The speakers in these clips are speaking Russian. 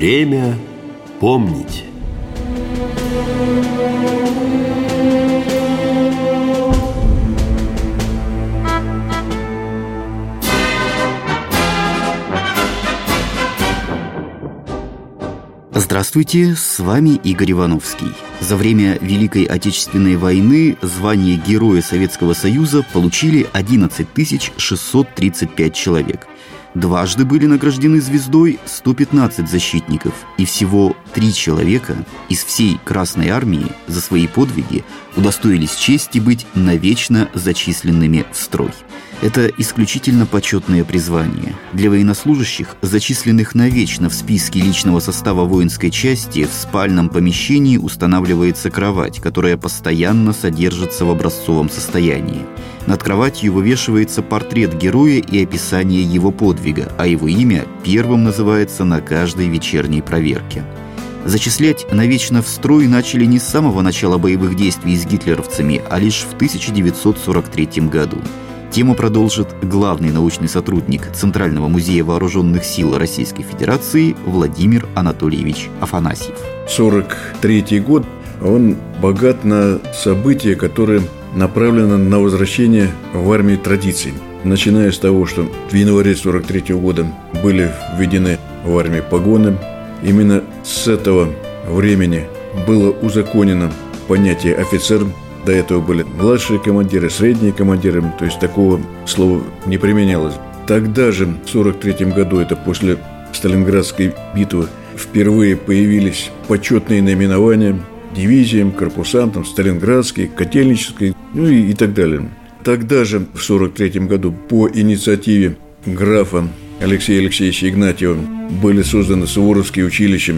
Время помнить. Здравствуйте, с вами Игорь Ивановский. За время Великой Отечественной войны звание Героя Советского Союза получили 11 635 человек. Дважды были награждены звездой 115 защитников, и всего три человека из всей Красной Армии за свои подвиги удостоились чести быть навечно зачисленными в строй – это исключительно почетное призвание. Для военнослужащих, зачисленных навечно в списке личного состава воинской части, в спальном помещении устанавливается кровать, которая постоянно содержится в образцовом состоянии. Над кроватью вывешивается портрет героя и описание его подвига, а его имя первым называется на каждой вечерней проверке. Зачислять навечно в строй начали не с самого начала боевых действий с гитлеровцами, а лишь в 1943 году – Тему продолжит главный научный сотрудник Центрального музея вооруженных сил Российской Федерации Владимир Анатольевич Афанасьев. 43 год, он богат на события, которые направлены на возвращение в армии традиций. Начиная с того, что в январе 43 года были введены в армии погоны, именно с этого времени было узаконено понятие офицер до этого были младшие командиры, средние командиры, то есть такого слова не применялось. Тогда же, в 1943 году, это после Сталинградской битвы, впервые появились почетные наименования дивизиям, корпусантам, Сталинградской, Котельнической, ну и, и так далее. Тогда же, в 1943 году, по инициативе графа Алексея Алексеевича Игнатьева были созданы Суворовские училища.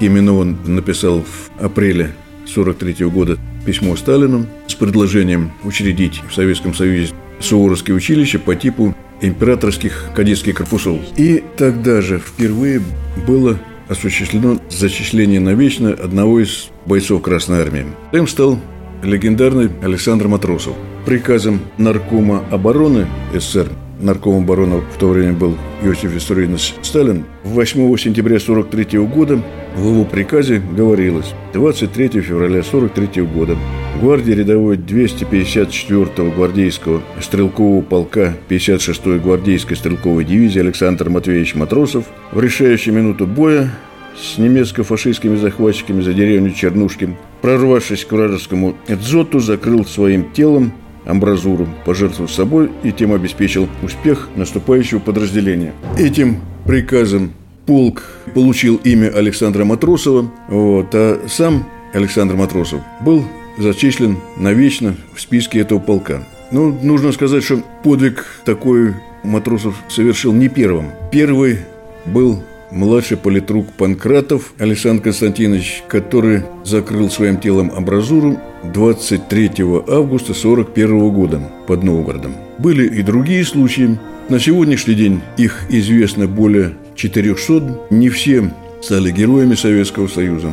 Именно он написал в апреле 1943 года письмо Сталину с предложением учредить в Советском Союзе Суворовские училища по типу императорских кадетских корпусов. И тогда же впервые было осуществлено зачисление навечно одного из бойцов Красной Армии. Им стал легендарный Александр Матросов. Приказом Наркома обороны СССР нарком обороны в то время был Иосиф Виссарионович Сталин, 8 сентября 1943 года в его приказе говорилось 23 февраля 1943 года гвардии рядовой 254-го гвардейского стрелкового полка 56-й гвардейской стрелковой дивизии Александр Матвеевич Матросов в решающую минуту боя с немецко-фашистскими захватчиками за деревню Чернушки, прорвавшись к вражескому дзоту, закрыл своим телом амбразуру, пожертвовав собой и тем обеспечил успех наступающего подразделения. Этим приказом полк получил имя Александра Матросова, вот, а сам Александр Матросов был зачислен навечно в списке этого полка. Ну, нужно сказать, что подвиг такой Матросов совершил не первым. Первый был младший политрук Панкратов Александр Константинович, который закрыл своим телом амбразуру 23 августа 1941 года под Новгородом. Были и другие случаи. На сегодняшний день их известно более 400. Не все стали героями Советского Союза.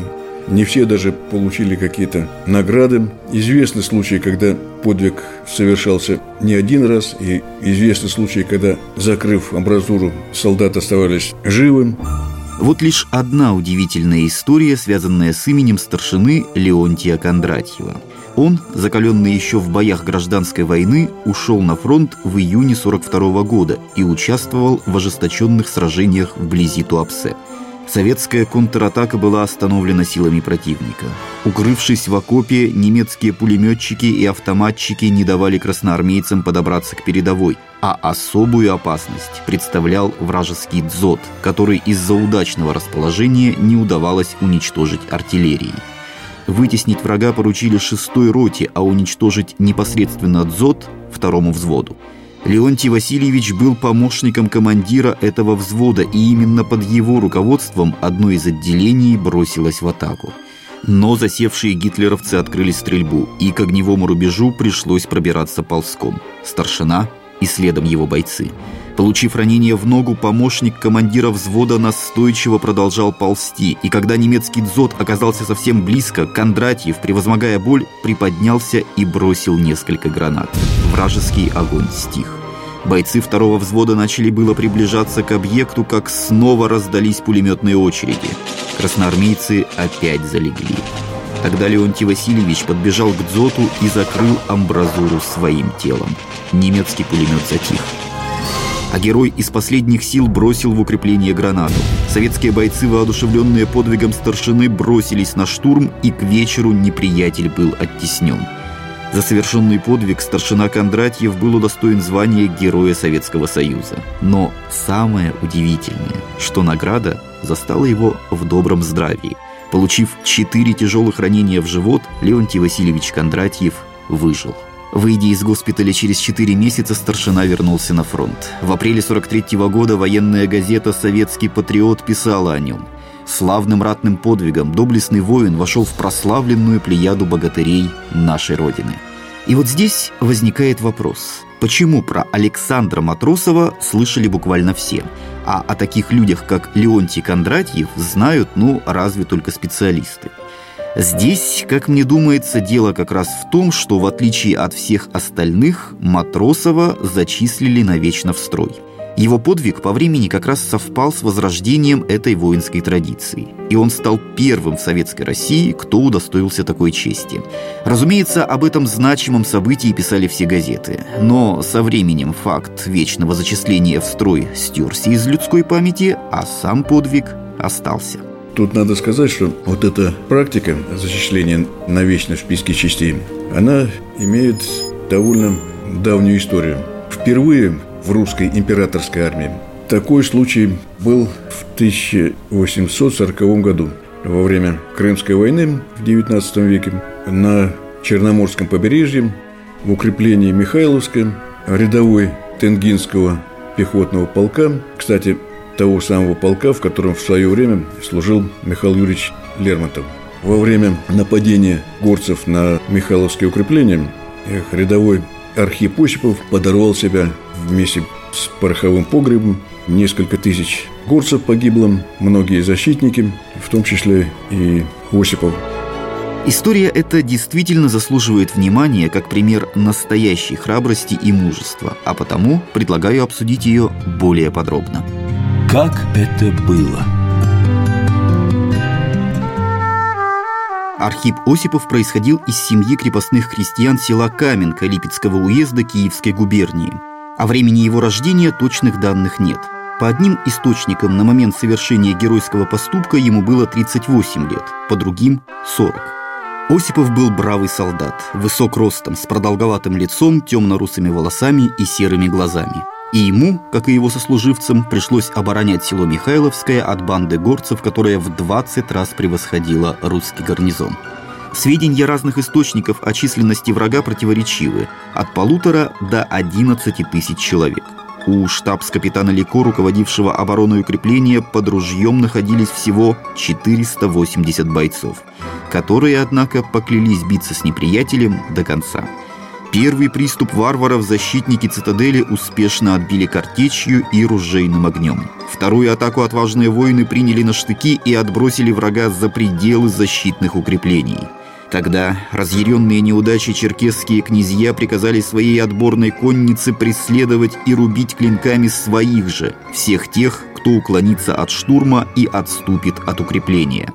Не все даже получили какие-то награды. Известны случаи, когда подвиг совершался не один раз, и известны случаи, когда, закрыв амбразуру, солдаты оставались живым. Вот лишь одна удивительная история, связанная с именем старшины Леонтия Кондратьева. Он, закаленный еще в боях гражданской войны, ушел на фронт в июне 42 года и участвовал в ожесточенных сражениях вблизи Туапсе – Советская контратака была остановлена силами противника. Укрывшись в окопе, немецкие пулеметчики и автоматчики не давали красноармейцам подобраться к передовой, а особую опасность представлял вражеский дзот, который из-за удачного расположения не удавалось уничтожить артиллерией. Вытеснить врага поручили шестой роте, а уничтожить непосредственно дзот – второму взводу. Леонтий Васильевич был помощником командира этого взвода, и именно под его руководством одно из отделений бросилось в атаку. Но засевшие гитлеровцы открыли стрельбу, и к огневому рубежу пришлось пробираться ползком. Старшина и следом его бойцы. Получив ранение в ногу, помощник командира взвода настойчиво продолжал ползти, и когда немецкий дзот оказался совсем близко, Кондратьев, превозмогая боль, приподнялся и бросил несколько гранат. Вражеский огонь стих. Бойцы второго взвода начали было приближаться к объекту, как снова раздались пулеметные очереди. Красноармейцы опять залегли. Тогда Леонтий Васильевич подбежал к дзоту и закрыл амбразуру своим телом. Немецкий пулемет затих. А герой из последних сил бросил в укрепление гранату. Советские бойцы, воодушевленные подвигом старшины, бросились на штурм, и к вечеру неприятель был оттеснен. За совершенный подвиг старшина Кондратьев был удостоен звания Героя Советского Союза. Но самое удивительное, что награда застала его в добром здравии. Получив четыре тяжелых ранения в живот, Леонтий Васильевич Кондратьев выжил. Выйдя из госпиталя через 4 месяца, старшина вернулся на фронт. В апреле 43 -го года военная газета «Советский патриот» писала о нем. Славным ратным подвигом доблестный воин вошел в прославленную плеяду богатырей нашей Родины. И вот здесь возникает вопрос, почему про Александра Матросова слышали буквально все, а о таких людях, как Леонтий Кондратьев, знают, ну, разве только специалисты – Здесь, как мне думается, дело как раз в том, что в отличие от всех остальных, Матросова зачислили навечно в строй. Его подвиг по времени как раз совпал с возрождением этой воинской традиции. И он стал первым в Советской России, кто удостоился такой чести. Разумеется, об этом значимом событии писали все газеты. Но со временем факт вечного зачисления в строй стерся из людской памяти, а сам подвиг остался. Тут надо сказать, что вот эта практика зачисления на вечно в списке частей, она имеет довольно давнюю историю. Впервые в русской императорской армии такой случай был в 1840 году во время Крымской войны в XIX веке на Черноморском побережье в укреплении Михайловском рядовой Тенгинского пехотного полка. Кстати, того самого полка, в котором в свое время служил Михаил Юрьевич Лермонтов. Во время нападения горцев на Михайловское укрепление рядовой Архип Осипов подорвал себя вместе с пороховым погребом. Несколько тысяч горцев погибло, многие защитники, в том числе и Осипов. История эта действительно заслуживает внимания как пример настоящей храбрости и мужества, а потому предлагаю обсудить ее более подробно. Как это было? Архип Осипов происходил из семьи крепостных крестьян села Каменка Липецкого уезда Киевской губернии. О времени его рождения точных данных нет. По одним источникам на момент совершения геройского поступка ему было 38 лет, по другим – 40. Осипов был бравый солдат, высок ростом, с продолговатым лицом, темно-русыми волосами и серыми глазами. И ему, как и его сослуживцам, пришлось оборонять село Михайловское от банды горцев, которая в 20 раз превосходила русский гарнизон. Сведения разных источников о численности врага противоречивы – от полутора до 11 тысяч человек. У штабс-капитана Лико, руководившего обороной укрепления, под ружьем находились всего 480 бойцов, которые, однако, поклялись биться с неприятелем до конца – Первый приступ варваров защитники цитадели успешно отбили картечью и ружейным огнем. Вторую атаку отважные воины приняли на штыки и отбросили врага за пределы защитных укреплений. Тогда разъяренные неудачи черкесские князья приказали своей отборной коннице преследовать и рубить клинками своих же, всех тех, кто уклонится от штурма и отступит от укрепления.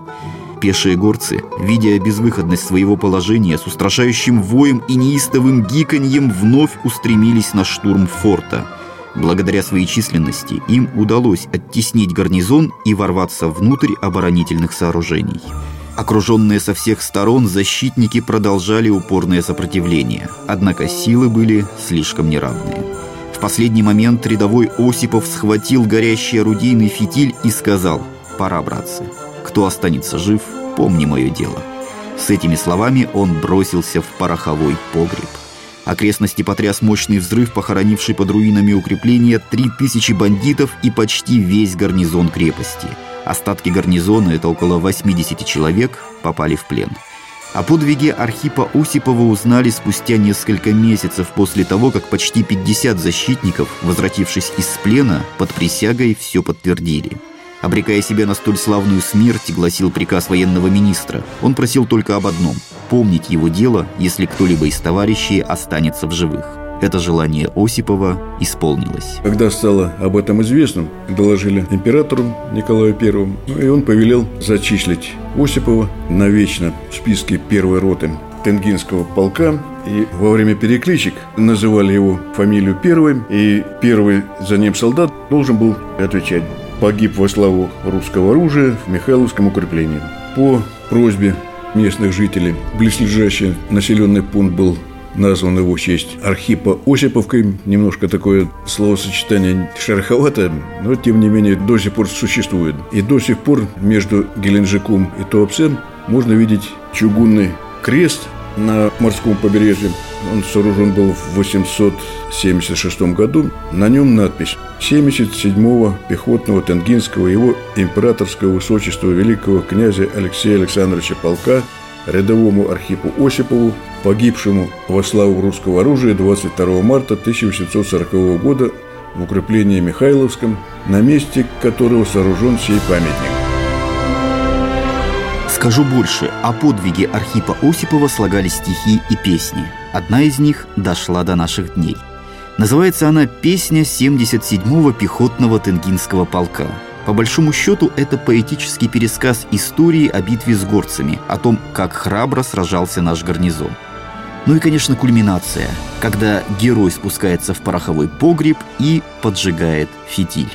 Пешие горцы, видя безвыходность своего положения, с устрашающим воем и неистовым гиканьем вновь устремились на штурм форта. Благодаря своей численности им удалось оттеснить гарнизон и ворваться внутрь оборонительных сооружений. Окруженные со всех сторон, защитники продолжали упорное сопротивление, однако силы были слишком неравные. В последний момент рядовой Осипов схватил горящий орудийный фитиль и сказал «Пора, братцы, кто останется жив, помни мое дело». С этими словами он бросился в пороховой погреб. Окрестности потряс мощный взрыв, похоронивший под руинами укрепления три тысячи бандитов и почти весь гарнизон крепости. Остатки гарнизона, это около 80 человек, попали в плен. О подвиге Архипа Осипова узнали спустя несколько месяцев после того, как почти 50 защитников, возвратившись из плена, под присягой все подтвердили – Обрекая себя на столь славную смерть, гласил приказ военного министра. Он просил только об одном – помнить его дело, если кто-либо из товарищей останется в живых. Это желание Осипова исполнилось. Когда стало об этом известно, доложили императору Николаю Первому, и он повелел зачислить Осипова навечно в списке первой роты Тенгинского полка. И во время перекличек называли его фамилию первой, и первый за ним солдат должен был отвечать «Погиб во славу русского оружия в Михайловском укреплении». По просьбе местных жителей близлежащий населенный пункт был назван его в честь Архипа Осиповкой. Немножко такое словосочетание шероховатое, но тем не менее до сих пор существует. И до сих пор между Геленджиком и Туапсем можно видеть чугунный крест на морском побережье. Он сооружен был в 876 году. На нем надпись 77-го пехотного Тенгинского его императорского высочества великого князя Алексея Александровича Полка рядовому Архипу Осипову, погибшему во славу русского оружия 22 марта 1840 года в укреплении Михайловском, на месте которого сооружен сей памятник. Скажу больше, о подвиге Архипа Осипова слагали стихи и песни. Одна из них дошла до наших дней. Называется она «Песня 77-го пехотного Тенгинского полка». По большому счету, это поэтический пересказ истории о битве с горцами, о том, как храбро сражался наш гарнизон. Ну и, конечно, кульминация, когда герой спускается в пороховой погреб и поджигает фитиль.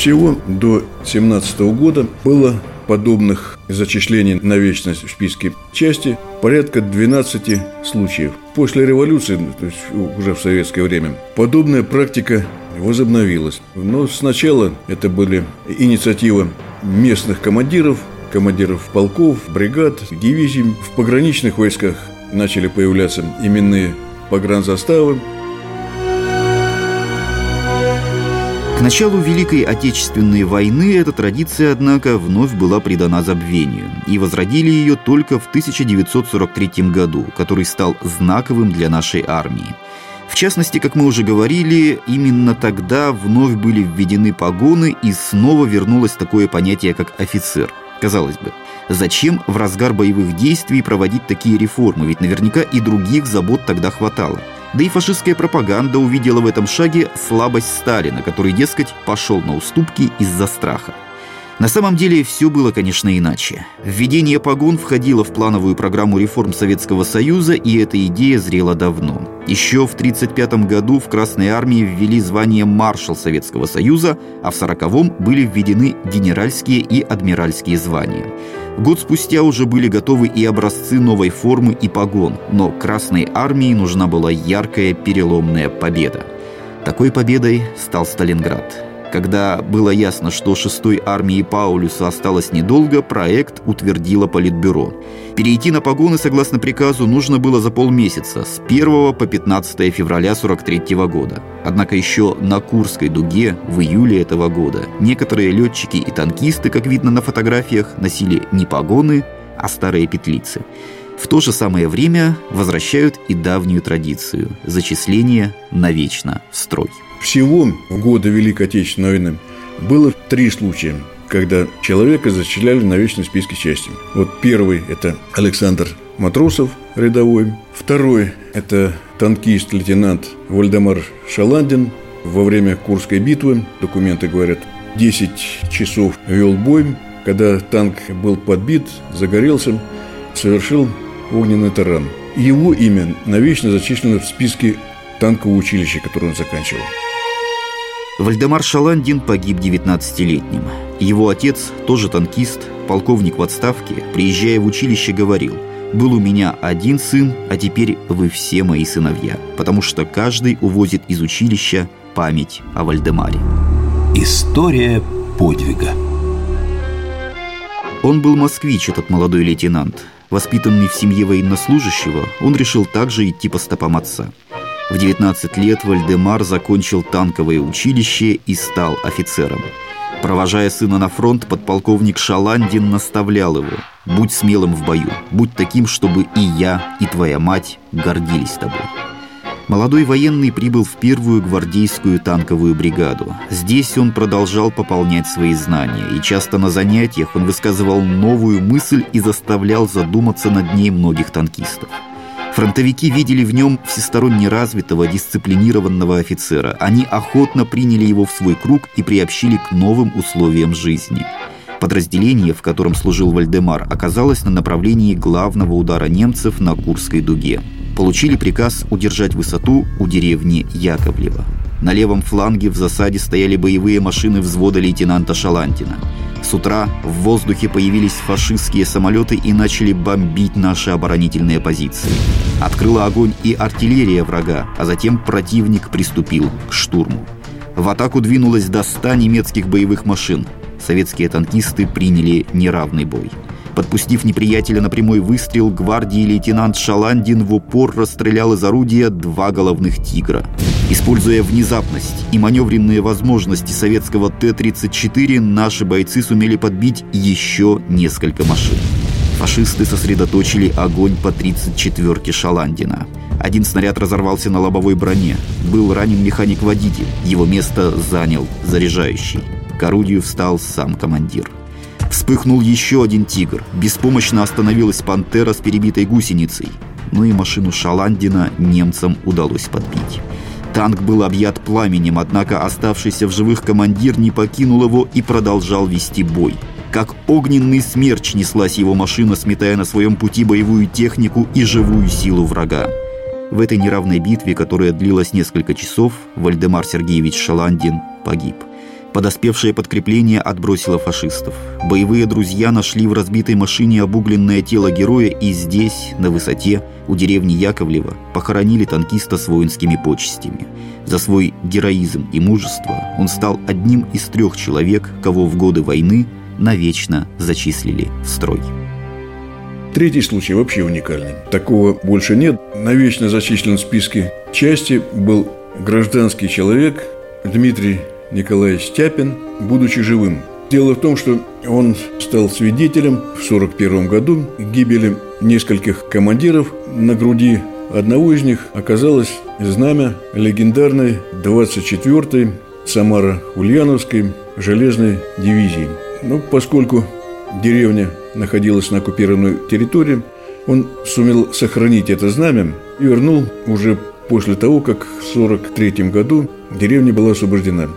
Всего до 17 года было подобных зачислений на вечность в списке части порядка 12 случаев. После революции, ну, то есть уже в советское время, подобная практика возобновилась. Но сначала это были инициативы местных командиров, командиров полков, бригад, дивизий. В пограничных войсках начали появляться именные погранзаставы, К началу Великой Отечественной войны эта традиция, однако, вновь была придана забвению, и возродили ее только в 1943 году, который стал знаковым для нашей армии. В частности, как мы уже говорили, именно тогда вновь были введены погоны и снова вернулось такое понятие, как офицер. Казалось бы, зачем в разгар боевых действий проводить такие реформы, ведь наверняка и других забот тогда хватало – да и фашистская пропаганда увидела в этом шаге слабость Сталина, который, дескать, пошел на уступки из-за страха. На самом деле все было, конечно, иначе. Введение погон входило в плановую программу реформ Советского Союза, и эта идея зрела давно. Еще в 1935 году в Красной Армии ввели звание маршал Советского Союза, а в 1940-м были введены генеральские и адмиральские звания. Год спустя уже были готовы и образцы новой формы и погон, но Красной Армии нужна была яркая переломная победа. Такой победой стал Сталинград – когда было ясно, что 6-й армии Паулюса осталось недолго, проект утвердило Политбюро. Перейти на погоны, согласно приказу, нужно было за полмесяца, с 1 по 15 февраля 43 года. Однако еще на Курской дуге в июле этого года некоторые летчики и танкисты, как видно на фотографиях, носили не погоны, а старые петлицы. В то же самое время возвращают и давнюю традицию – зачисление навечно в строй. Всего в годы Великой Отечественной войны было три случая, когда человека зачисляли на вечный списке части. Вот первый – это Александр Матросов, рядовой. Второй – это танкист-лейтенант Вальдемар Шаландин. Во время Курской битвы, документы говорят, 10 часов вел бой. Когда танк был подбит, загорелся, совершил огненный таран. Его имя навечно зачислено в списке танкового училища, которое он заканчивал. Вальдемар Шаландин погиб 19-летним. Его отец, тоже танкист, полковник в отставке, приезжая в училище, говорил «Был у меня один сын, а теперь вы все мои сыновья, потому что каждый увозит из училища память о Вальдемаре». История подвига Он был москвич, этот молодой лейтенант. Воспитанный в семье военнослужащего, он решил также идти по стопам отца – в 19 лет Вальдемар закончил танковое училище и стал офицером. Провожая сына на фронт, подполковник Шаландин наставлял его «Будь смелым в бою, будь таким, чтобы и я, и твоя мать гордились тобой». Молодой военный прибыл в первую гвардейскую танковую бригаду. Здесь он продолжал пополнять свои знания, и часто на занятиях он высказывал новую мысль и заставлял задуматься над ней многих танкистов – Фронтовики видели в нем всесторонне развитого, дисциплинированного офицера. Они охотно приняли его в свой круг и приобщили к новым условиям жизни. Подразделение, в котором служил Вальдемар, оказалось на направлении главного удара немцев на Курской дуге. Получили приказ удержать высоту у деревни Яковлева. На левом фланге в засаде стояли боевые машины взвода лейтенанта Шалантина – с утра в воздухе появились фашистские самолеты и начали бомбить наши оборонительные позиции. Открыла огонь и артиллерия врага, а затем противник приступил к штурму. В атаку двинулось до 100 немецких боевых машин. Советские танкисты приняли неравный бой. Подпустив неприятеля на прямой выстрел, гвардии лейтенант Шаландин в упор расстрелял из орудия два головных «Тигра». Используя внезапность и маневренные возможности советского Т-34, наши бойцы сумели подбить еще несколько машин. Фашисты сосредоточили огонь по 34-ке Шаландина. Один снаряд разорвался на лобовой броне. Был ранен механик-водитель. Его место занял заряжающий. К орудию встал сам командир. Вспыхнул еще один «Тигр». Беспомощно остановилась «Пантера» с перебитой гусеницей. Ну и машину Шаландина немцам удалось подбить. Танк был объят пламенем, однако оставшийся в живых командир не покинул его и продолжал вести бой. Как огненный смерч неслась его машина, сметая на своем пути боевую технику и живую силу врага. В этой неравной битве, которая длилась несколько часов, Вальдемар Сергеевич Шаландин погиб. Подоспевшее подкрепление отбросило фашистов. Боевые друзья нашли в разбитой машине обугленное тело героя и здесь, на высоте, у деревни Яковлева, похоронили танкиста с воинскими почестями. За свой героизм и мужество он стал одним из трех человек, кого в годы войны навечно зачислили в строй. Третий случай вообще уникальный. Такого больше нет. Навечно зачислен в списке части был гражданский человек Дмитрий Николай Стяпин, будучи живым. Дело в том, что он стал свидетелем в 1941 году гибели нескольких командиров. На груди одного из них оказалось знамя легендарной 24-й Самара-Ульяновской железной дивизии. Но ну, поскольку деревня находилась на оккупированной территории, он сумел сохранить это знамя и вернул уже после того, как в 1943 году деревня была освобождена.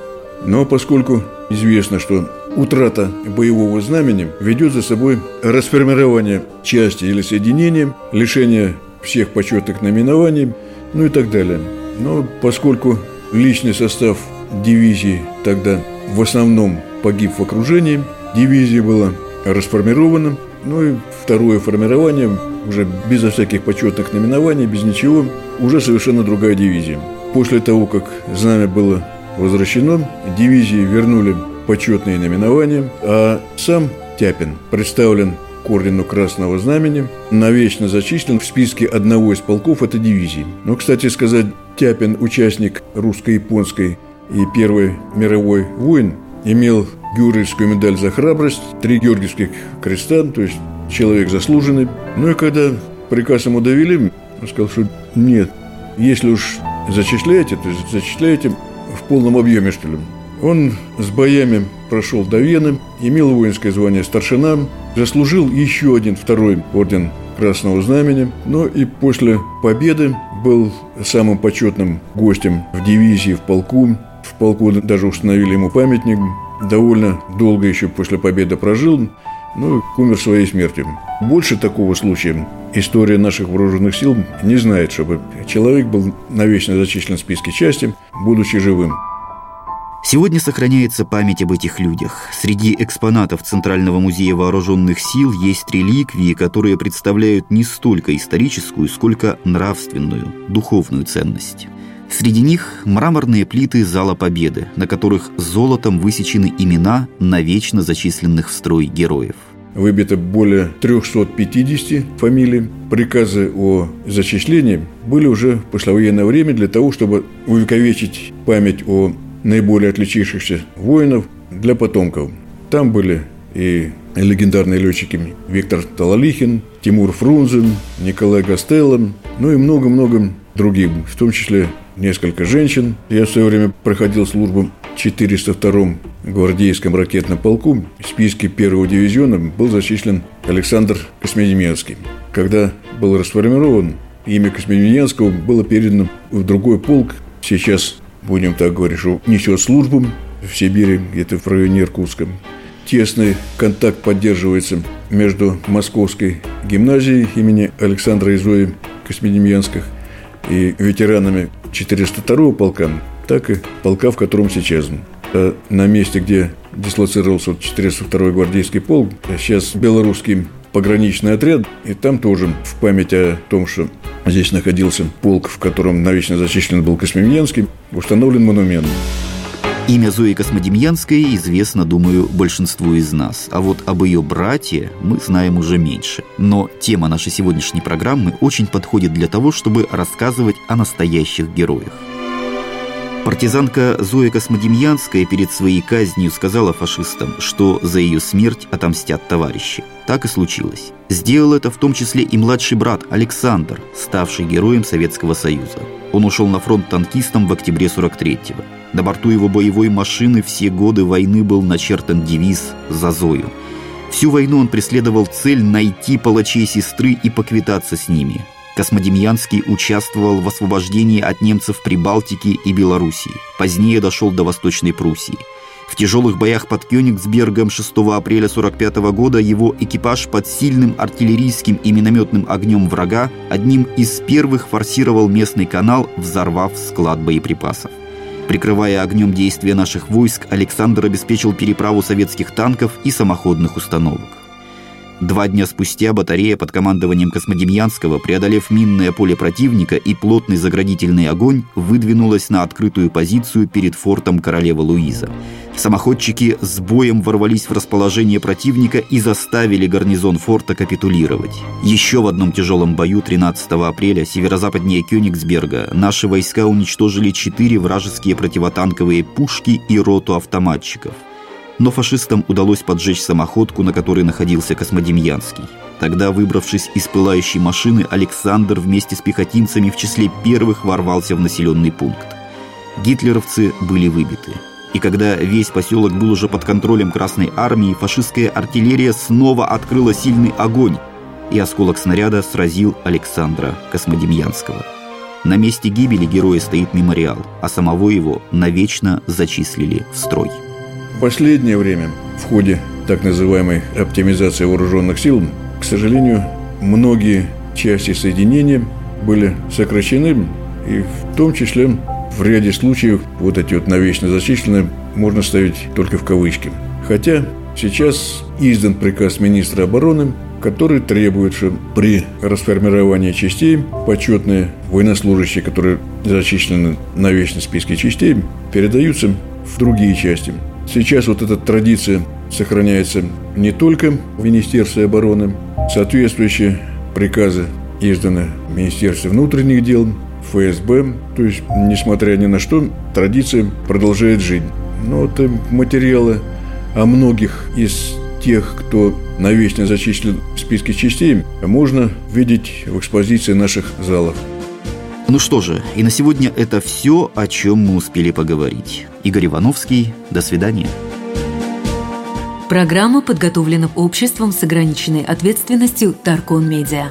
Но поскольку известно, что утрата боевого знамени ведет за собой расформирование части или соединения, лишение всех почетных наименований, ну и так далее. Но поскольку личный состав дивизии тогда в основном погиб в окружении, дивизия была расформирована, ну и второе формирование, уже безо всяких почетных наименований, без ничего, уже совершенно другая дивизия. После того, как знамя было возвращено, дивизии вернули почетные наименования, а сам Тяпин представлен к ордену Красного Знамени, навечно зачислен в списке одного из полков этой дивизии. Но, кстати сказать, Тяпин – участник русско-японской и Первой мировой войн, имел Георгиевскую медаль за храбрость, три Георгиевских креста, то есть человек заслуженный. Ну и когда приказ ему довели, он сказал, что нет, если уж зачисляете, то зачисляете в полном объеме, что ли. Он с боями прошел до Вены, имел воинское звание старшина, заслужил еще один второй орден Красного Знамени, но и после победы был самым почетным гостем в дивизии, в полку. В полку даже установили ему памятник. Довольно долго еще после победы прожил, ну, умер своей смертью. Больше такого случая история наших вооруженных сил не знает, чтобы человек был навечно зачислен в списке части, будучи живым. Сегодня сохраняется память об этих людях. Среди экспонатов Центрального музея вооруженных сил есть реликвии, которые представляют не столько историческую, сколько нравственную, духовную ценность. Среди них мраморные плиты Зала Победы, на которых золотом высечены имена навечно зачисленных в строй героев. Выбито более 350 фамилий. Приказы о зачислении были уже в послевоенное время для того, чтобы увековечить память о наиболее отличившихся воинов для потомков. Там были и легендарные летчики Виктор Талалихин, Тимур Фрунзен, Николай Гастелло, ну и много-много других, в том числе несколько женщин. Я в свое время проходил службу в 402-м гвардейском ракетном полку. В списке первого дивизиона был зачислен Александр Космедемьянский. Когда был расформирован, имя Космедемьянского было передано в другой полк. Сейчас будем так говорить, что несет службу в Сибири, где-то в районе Иркутска. Тесный контакт поддерживается между Московской гимназией имени Александра Изои Космедемьянских и ветеранами 402-го полка, так и полка, в котором сейчас. А на месте, где дислоцировался 402-й гвардейский полк, сейчас белорусский пограничный отряд, и там тоже в память о том, что здесь находился полк, в котором навечно зачислен был Космемьянский, установлен монумент. Имя Зои Космодемьянской известно, думаю, большинству из нас, а вот об ее брате мы знаем уже меньше. Но тема нашей сегодняшней программы очень подходит для того, чтобы рассказывать о настоящих героях. Партизанка Зоя Космодемьянская перед своей казнью сказала фашистам, что за ее смерть отомстят товарищи. Так и случилось. Сделал это в том числе и младший брат Александр, ставший героем Советского Союза. Он ушел на фронт танкистом в октябре 43-го. На борту его боевой машины все годы войны был начертан девиз «За Зою». Всю войну он преследовал цель найти палачей сестры и поквитаться с ними. Космодемьянский участвовал в освобождении от немцев Прибалтики и Белоруссии. Позднее дошел до Восточной Пруссии. В тяжелых боях под Кёнигсбергом 6 апреля 1945 года его экипаж под сильным артиллерийским и минометным огнем врага одним из первых форсировал местный канал, взорвав склад боеприпасов. Прикрывая огнем действия наших войск, Александр обеспечил переправу советских танков и самоходных установок. Два дня спустя батарея под командованием Космодемьянского, преодолев минное поле противника и плотный заградительный огонь, выдвинулась на открытую позицию перед фортом Королева Луиза. Самоходчики с боем ворвались в расположение противника и заставили гарнизон форта капитулировать. Еще в одном тяжелом бою 13 апреля северо-западнее Кёнигсберга наши войска уничтожили четыре вражеские противотанковые пушки и роту автоматчиков – но фашистам удалось поджечь самоходку, на которой находился Космодемьянский. Тогда, выбравшись из пылающей машины, Александр вместе с пехотинцами в числе первых ворвался в населенный пункт. Гитлеровцы были выбиты. И когда весь поселок был уже под контролем Красной Армии, фашистская артиллерия снова открыла сильный огонь, и осколок снаряда сразил Александра Космодемьянского. На месте гибели героя стоит мемориал, а самого его навечно зачислили в строй последнее время в ходе так называемой оптимизации вооруженных сил, к сожалению, многие части соединения были сокращены, и в том числе в ряде случаев вот эти вот навечно зачисленные можно ставить только в кавычки. Хотя сейчас издан приказ министра обороны, который требует, что при расформировании частей почетные военнослужащие, которые зачислены на вечном списке частей, передаются в другие части. Сейчас вот эта традиция сохраняется не только в Министерстве обороны. Соответствующие приказы изданы в Министерстве внутренних дел, ФСБ. То есть, несмотря ни на что, традиция продолжает жить. Но вот материалы о многих из тех, кто навечно зачислен в списке частей, можно видеть в экспозиции наших залов. Ну что же, и на сегодня это все, о чем мы успели поговорить. Игорь Ивановский, до свидания. Программа подготовлена обществом с ограниченной ответственностью Таркон Медиа.